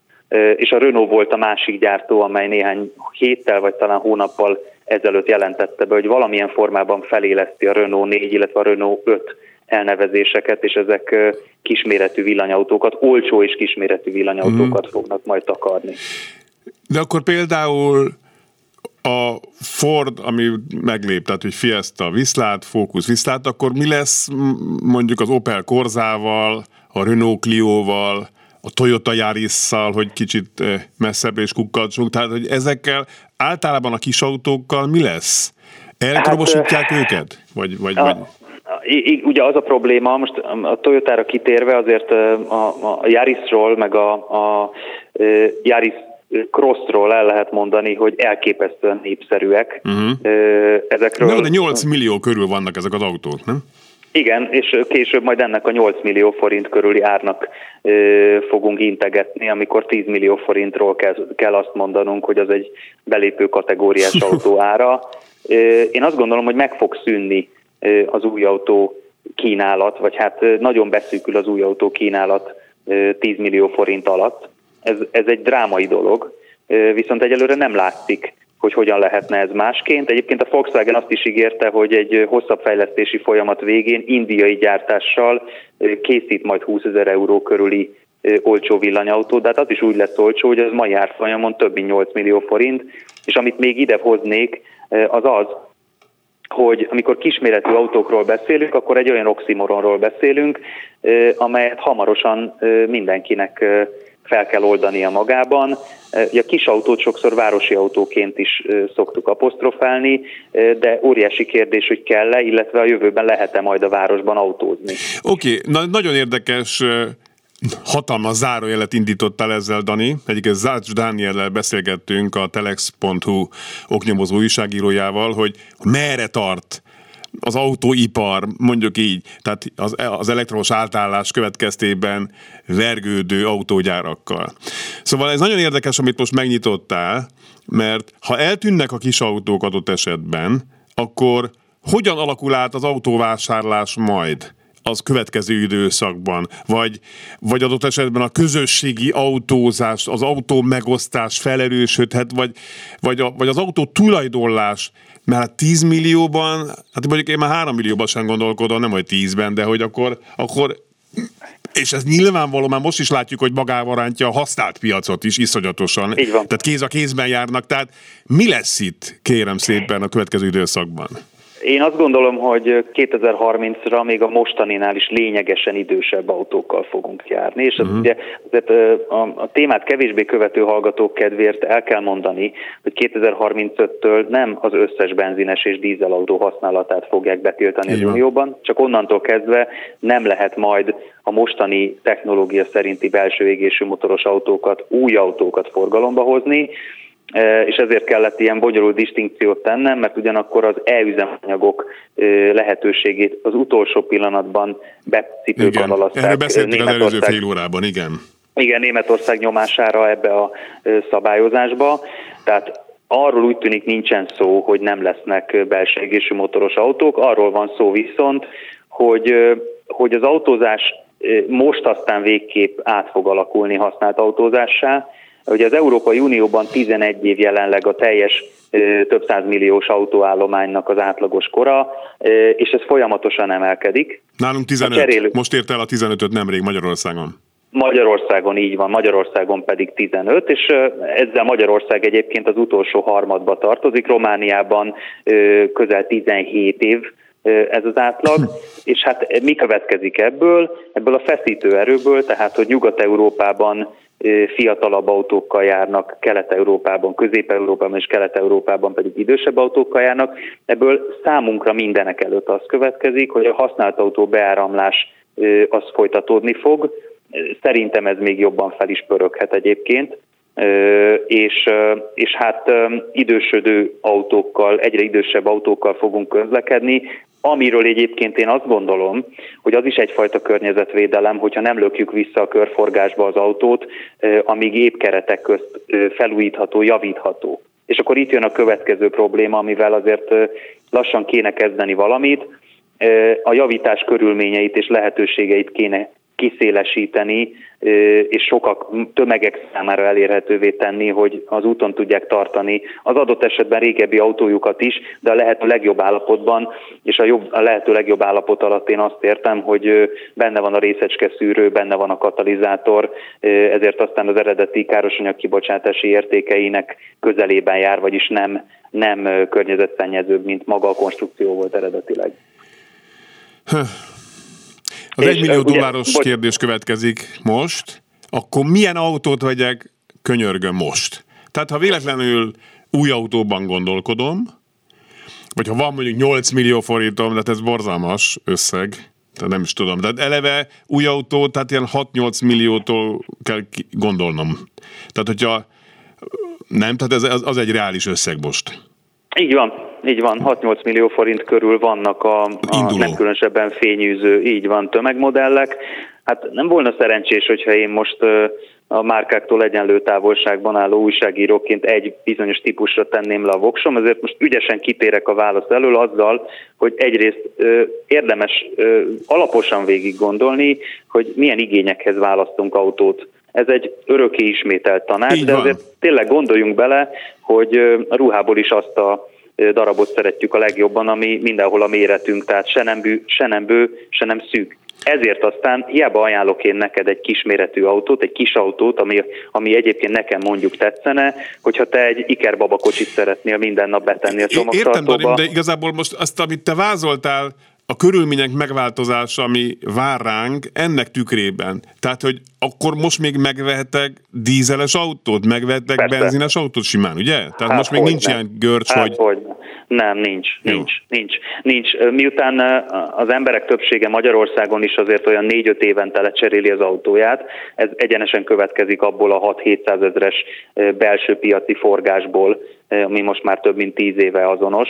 és a Renault volt a másik gyártó, amely néhány héttel vagy talán hónappal ezelőtt jelentette be, hogy valamilyen formában feléleszti a Renault 4, illetve a Renault 5 elnevezéseket, és ezek kisméretű villanyautókat, olcsó és kisméretű villanyautókat mm. fognak majd takarni. De akkor például a Ford, ami meglép, tehát hogy Fiesta Viszlát, Focus Viszlát, akkor mi lesz mondjuk az Opel Korzával, a Renault Clio-val, a Toyota Yaris-szal, hogy kicsit messzebb és kukkacsunk, tehát hogy ezekkel általában a kis autókkal mi lesz? Elektromosítják hát, őket? Vagy, vagy, a, vagy... Ugye az a probléma, most a Toyotára kitérve azért a, a Yarisról, meg a, a Yaris Crossról el lehet mondani, hogy elképesztően népszerűek. Uh-huh. Ezekről... De 8 millió körül vannak ezek az autók, nem? Igen, és később majd ennek a 8 millió forint körüli árnak ö, fogunk integetni, amikor 10 millió forintról kell, kell azt mondanunk, hogy az egy belépő kategóriás autó ára. Ö, én azt gondolom, hogy meg fog szűnni ö, az új autó kínálat, vagy hát nagyon beszűkül az új autó kínálat 10 millió forint alatt ez, ez egy drámai dolog, viszont egyelőre nem látszik, hogy hogyan lehetne ez másként. Egyébként a Volkswagen azt is ígérte, hogy egy hosszabb fejlesztési folyamat végén indiai gyártással készít majd 20 ezer euró körüli olcsó villanyautó, de hát az is úgy lesz olcsó, hogy ez mai árfolyamon több mint 8 millió forint, és amit még ide hoznék, az az, hogy amikor kisméretű autókról beszélünk, akkor egy olyan oximoronról beszélünk, amelyet hamarosan mindenkinek fel kell oldania magában. A kis autót sokszor városi autóként is szoktuk apostrofálni, de óriási kérdés, hogy kell-e, illetve a jövőben lehet-e majd a városban autózni. Oké, okay. Na, nagyon érdekes hatalmas zárójelet indítottál ezzel, Dani. Egyébként Zács Dániellel beszélgettünk a telex.hu oknyomozó újságírójával, hogy merre tart az autóipar, mondjuk így, tehát az, az elektromos átállás következtében vergődő autógyárakkal. Szóval ez nagyon érdekes, amit most megnyitottál, mert ha eltűnnek a kis autók adott esetben, akkor hogyan alakul át az autóvásárlás majd? az következő időszakban, vagy, vagy adott esetben a közösségi autózás, az autó megosztás felerősödhet, vagy, vagy, a, vagy az autó tulajdonlás mert 10 hát millióban, hát mondjuk én már 3 millióban sem gondolkodom, nem hogy 10-ben, de hogy akkor, akkor és ez nyilvánvaló, már most is látjuk, hogy magával rántja a használt piacot is iszonyatosan. Tehát kéz a kézben járnak. Tehát mi lesz itt, kérem szépen, a következő időszakban? Én azt gondolom, hogy 2030-ra még a mostaninál is lényegesen idősebb autókkal fogunk járni, és uh-huh. ugye azért a, a témát kevésbé követő hallgatók kedvéért el kell mondani, hogy 2035-től nem az összes benzines és dízelautó használatát fogják betiltani az Unióban, csak onnantól kezdve nem lehet majd a mostani technológia szerinti belső égésű motoros autókat, új autókat forgalomba hozni, és ezért kellett ilyen bonyolult distinkciót tennem, mert ugyanakkor az e-üzemanyagok lehetőségét az utolsó pillanatban becipőben alaszták. Erről beszéltünk az előző fél órában, igen. Igen, Németország nyomására ebbe a szabályozásba. Tehát arról úgy tűnik nincsen szó, hogy nem lesznek belső égésű motoros autók, arról van szó viszont, hogy, hogy az autózás most aztán végképp át fog alakulni használt autózássá, Ugye az Európai Unióban 11 év jelenleg a teljes több milliós autóállománynak az átlagos kora, és ez folyamatosan emelkedik. Nálunk 15, cserélő... most ért el a 15-öt nemrég Magyarországon. Magyarországon így van, Magyarországon pedig 15, és ezzel Magyarország egyébként az utolsó harmadba tartozik, Romániában közel 17 év ez az átlag, és hát mi következik ebből? Ebből a feszítő erőből, tehát hogy Nyugat-Európában fiatalabb autókkal járnak, Kelet-Európában, Közép-Európában és Kelet-Európában pedig idősebb autókkal járnak. Ebből számunkra mindenek előtt az következik, hogy a használt autó beáramlás az folytatódni fog. Szerintem ez még jobban fel is pöröghet egyébként, és, és hát idősödő autókkal, egyre idősebb autókkal fogunk közlekedni, Amiről egyébként én azt gondolom, hogy az is egyfajta környezetvédelem, hogyha nem lökjük vissza a körforgásba az autót, amíg épp keretek közt felújítható, javítható. És akkor itt jön a következő probléma, amivel azért lassan kéne kezdeni valamit, a javítás körülményeit és lehetőségeit kéne kiszélesíteni, és sokak tömegek számára elérhetővé tenni, hogy az úton tudják tartani az adott esetben régebbi autójukat is, de a lehető legjobb állapotban, és a, jobb, a lehető legjobb állapot alatt én azt értem, hogy benne van a részecske szűrő, benne van a katalizátor, ezért aztán az eredeti károsanyag kibocsátási értékeinek közelében jár, vagyis nem, nem környezetszennyezőbb, mint maga a konstrukció volt eredetileg. Az egy millió dolláros ugye, kérdés következik most, akkor milyen autót vegyek, könyörgöm most. Tehát ha véletlenül új autóban gondolkodom, vagy ha van mondjuk 8 millió forintom, de ez borzalmas összeg, tehát nem is tudom. Tehát eleve új autó, tehát ilyen 6-8 milliótól kell gondolnom. Tehát hogyha nem, tehát ez, az, az egy reális összeg most. Így van, így van, 6-8 millió forint körül vannak a, a nem különösebben fényűző, így van, tömegmodellek. Hát nem volna szerencsés, hogyha én most a márkáktól egyenlő távolságban álló újságíróként egy bizonyos típusra tenném le a voksom, ezért most ügyesen kitérek a válasz elől azzal, hogy egyrészt ö, érdemes ö, alaposan végig gondolni, hogy milyen igényekhez választunk autót. Ez egy öröki ismételt tanács, de azért tényleg gondoljunk bele, hogy a ruhából is azt a darabot szeretjük a legjobban, ami mindenhol a méretünk, tehát se nem, bű, se nem bő, se nem szűk. Ezért aztán hiába ajánlok én neked egy kisméretű autót, egy kis autót, ami, ami egyébként nekem mondjuk tetszene, hogyha te egy ikerbaba kocsit szeretnél minden nap betenni a csomagtartóba. Értem, de igazából most azt, amit te vázoltál, a körülmények megváltozása, ami vár ránk, ennek tükrében. Tehát, hogy akkor most még megvehetek dízeles autót, megvehetek Persze. benzines autót simán, ugye? Tehát hát most még nincs nem. ilyen görcs, hát hogy... hogy... Nem, nincs, Jó. nincs, nincs, nincs. Miután az emberek többsége Magyarországon is azért olyan 4-5 évente lecseréli az autóját, ez egyenesen következik abból a 6-700 ezres belső piaci forgásból, ami most már több mint 10 éve azonos,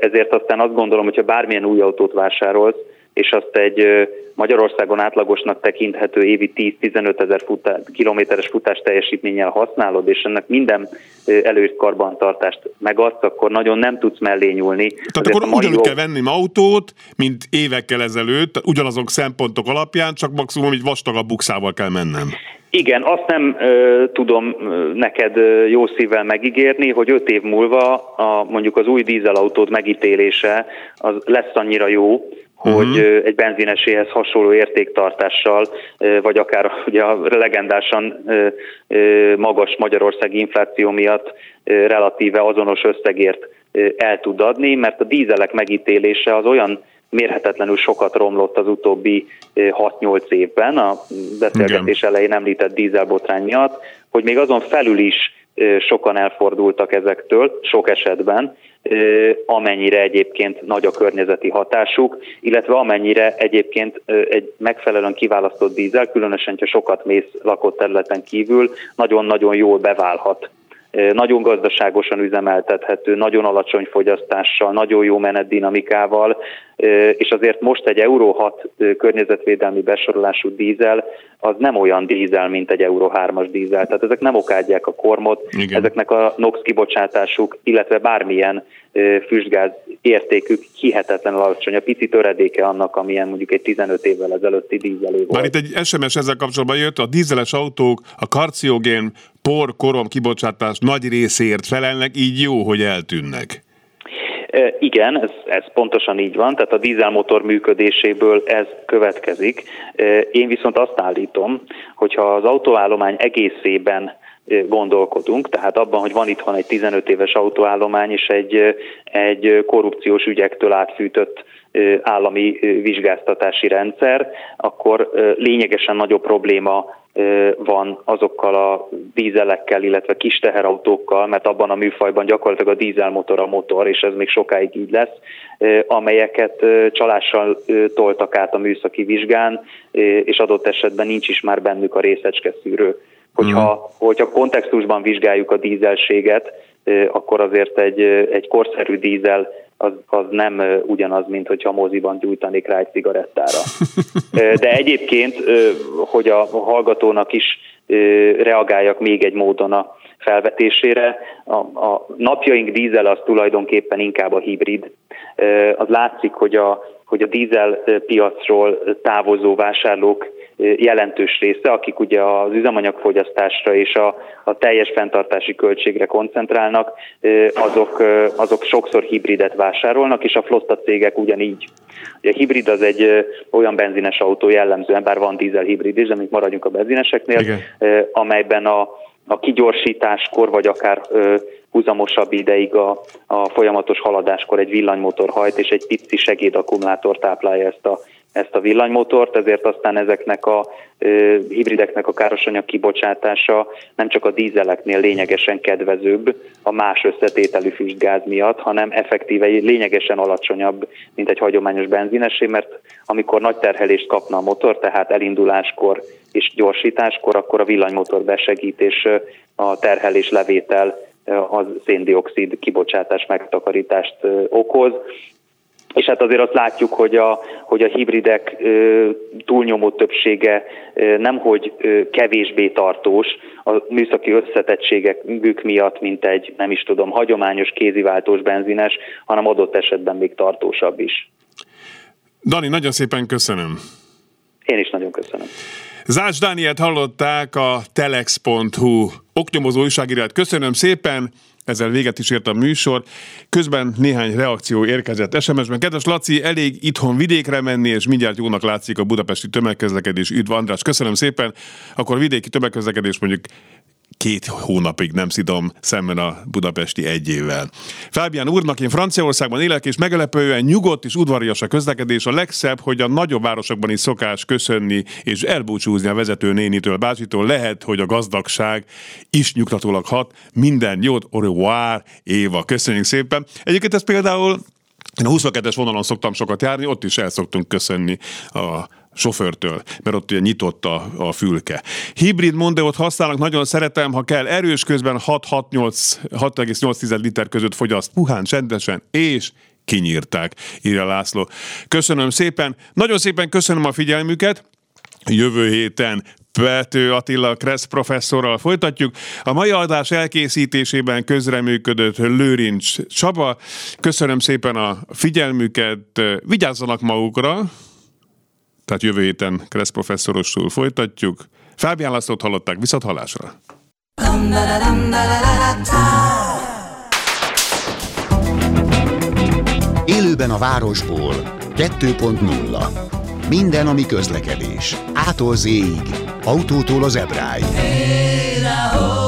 ezért aztán azt gondolom, hogyha bármilyen új autót vásárolsz, és azt egy Magyarországon átlagosnak tekinthető évi 10-15 ezer futá, kilométeres futás teljesítménnyel használod, és ennek minden előírt karbantartást megadsz, akkor nagyon nem tudsz mellé nyúlni. Tehát Azért akkor ugyanúgy jó... kell venni autót, mint évekkel ezelőtt, ugyanazok szempontok alapján, csak maximum egy vastagabb bukszával kell mennem. Igen, azt nem ö, tudom neked jó szívvel megígérni, hogy öt év múlva a, mondjuk az új dízelautód megítélése az lesz annyira jó, hogy uh-huh. egy benzineséhez hasonló értéktartással, vagy akár ugye a legendásan magas Magyarországi infláció miatt relatíve azonos összegért el tud adni, mert a dízelek megítélése az olyan mérhetetlenül sokat romlott az utóbbi 6-8 évben, a beszélgetés Igen. elején említett dízelbotrány miatt, hogy még azon felül is sokan elfordultak ezektől, sok esetben, amennyire egyébként nagy a környezeti hatásuk, illetve amennyire egyébként egy megfelelően kiválasztott dízel, különösen, ha sokat mész lakott területen kívül, nagyon-nagyon jól beválhat nagyon gazdaságosan üzemeltethető, nagyon alacsony fogyasztással, nagyon jó menetdinamikával, és azért most egy Euro 6 környezetvédelmi besorolású dízel az nem olyan dízel, mint egy Euro 3-as dízel. Tehát ezek nem okádják a kormot, Igen. ezeknek a NOx kibocsátásuk, illetve bármilyen füstgáz értékük hihetetlenül alacsony. A pici töredéke annak, amilyen mondjuk egy 15 évvel ezelőtti dízelé volt. Már itt egy SMS ezzel kapcsolatban jött, a dízeles autók a karciogén por, korom kibocsátás nagy részéért felelnek, így jó, hogy eltűnnek. Igen, ez, ez pontosan így van, tehát a dízelmotor működéséből ez következik. Én viszont azt állítom, hogyha az autóállomány egészében gondolkodunk, tehát abban, hogy van itthon egy 15 éves autóállomány és egy, egy korrupciós ügyektől átfűtött állami vizsgáztatási rendszer, akkor lényegesen nagyobb probléma van azokkal a dízelekkel, illetve kis teherautókkal, mert abban a műfajban gyakorlatilag a dízelmotor a motor, és ez még sokáig így lesz, amelyeket csalással toltak át a műszaki vizsgán, és adott esetben nincs is már bennük a részecske szűrő. Hogyha, mm. hogyha kontextusban vizsgáljuk a dízelséget, akkor azért egy, egy korszerű dízel az, az nem ugyanaz, mint hogyha moziban gyújtanék rá egy cigarettára. De egyébként, hogy a hallgatónak is reagáljak még egy módon a felvetésére, a, a napjaink dízel az tulajdonképpen inkább a hibrid. Az látszik, hogy a, hogy a dízel piacról távozó vásárlók jelentős része, akik ugye az üzemanyagfogyasztásra és a, a teljes fenntartási költségre koncentrálnak, azok, azok sokszor hibridet vásárolnak, és a flotta cégek ugyanígy. Ugye a hibrid az egy olyan benzines autó jellemzően, bár van dízel hibrid is, de még maradjunk a benzineseknél, Igen. amelyben a, a kigyorsításkor, vagy akár húzamosabb ideig a, a folyamatos haladáskor egy villanymotor hajt, és egy pici segédakkumulátor táplálja ezt a ezt a villanymotort, ezért aztán ezeknek a ö, hibrideknek a károsanyag kibocsátása nem csak a dízeleknél lényegesen kedvezőbb a más összetételű füstgáz miatt, hanem effektíve lényegesen alacsonyabb, mint egy hagyományos benzinesé, mert amikor nagy terhelést kapna a motor, tehát elinduláskor és gyorsításkor, akkor a villanymotor besegít, és a terhelés levétel az széndiokszid kibocsátás megtakarítást okoz. És hát azért azt látjuk, hogy a, hogy a hibridek ö, túlnyomó többsége ö, nemhogy ö, kevésbé tartós a műszaki összetettségek miatt, mint egy, nem is tudom, hagyományos kéziváltós benzines, hanem adott esetben még tartósabb is. Dani, nagyon szépen köszönöm. Én is nagyon köszönöm. Zács Dánielt hallották a telex.hu oknyomozó újságírát. Köszönöm szépen! ezzel véget is ért a műsor. Közben néhány reakció érkezett SMS-ben. Kedves Laci, elég itthon vidékre menni, és mindjárt jónak látszik a budapesti tömegközlekedés. Üdv András, köszönöm szépen. Akkor vidéki tömegközlekedés mondjuk két hónapig nem szidom szemben a budapesti egyével. Fábián úrnak, én Franciaországban élek, és meglepően nyugodt és udvarias a közlekedés. A legszebb, hogy a nagyobb városokban is szokás köszönni és elbúcsúzni a vezető nénitől, bácsitól. Lehet, hogy a gazdagság is nyugtatólag hat. Minden jót, au revoir, Éva. Köszönjük szépen. Egyébként ez például én a 22-es vonalon szoktam sokat járni, ott is el szoktunk köszönni a sofőrtől, mert ott ugye nyitott a, a fülke. Hibrid Mondeot használnak, nagyon szeretem, ha kell erős közben 6,8 liter között fogyaszt puhán, csendesen, és kinyírták, írja László. Köszönöm szépen, nagyon szépen köszönöm a figyelmüket, jövő héten Pető Attila Kressz professzorral folytatjuk. A mai adás elkészítésében közreműködött Lőrincs Csaba. Köszönöm szépen a figyelmüket, vigyázzanak magukra, tehát jövő héten Kressz professzorosul folytatjuk. Fábián Lászlót hallották, viszont hallásra. Élőben a városból 2.0 Minden, ami közlekedés. Ától z autótól az ebráig. Hey.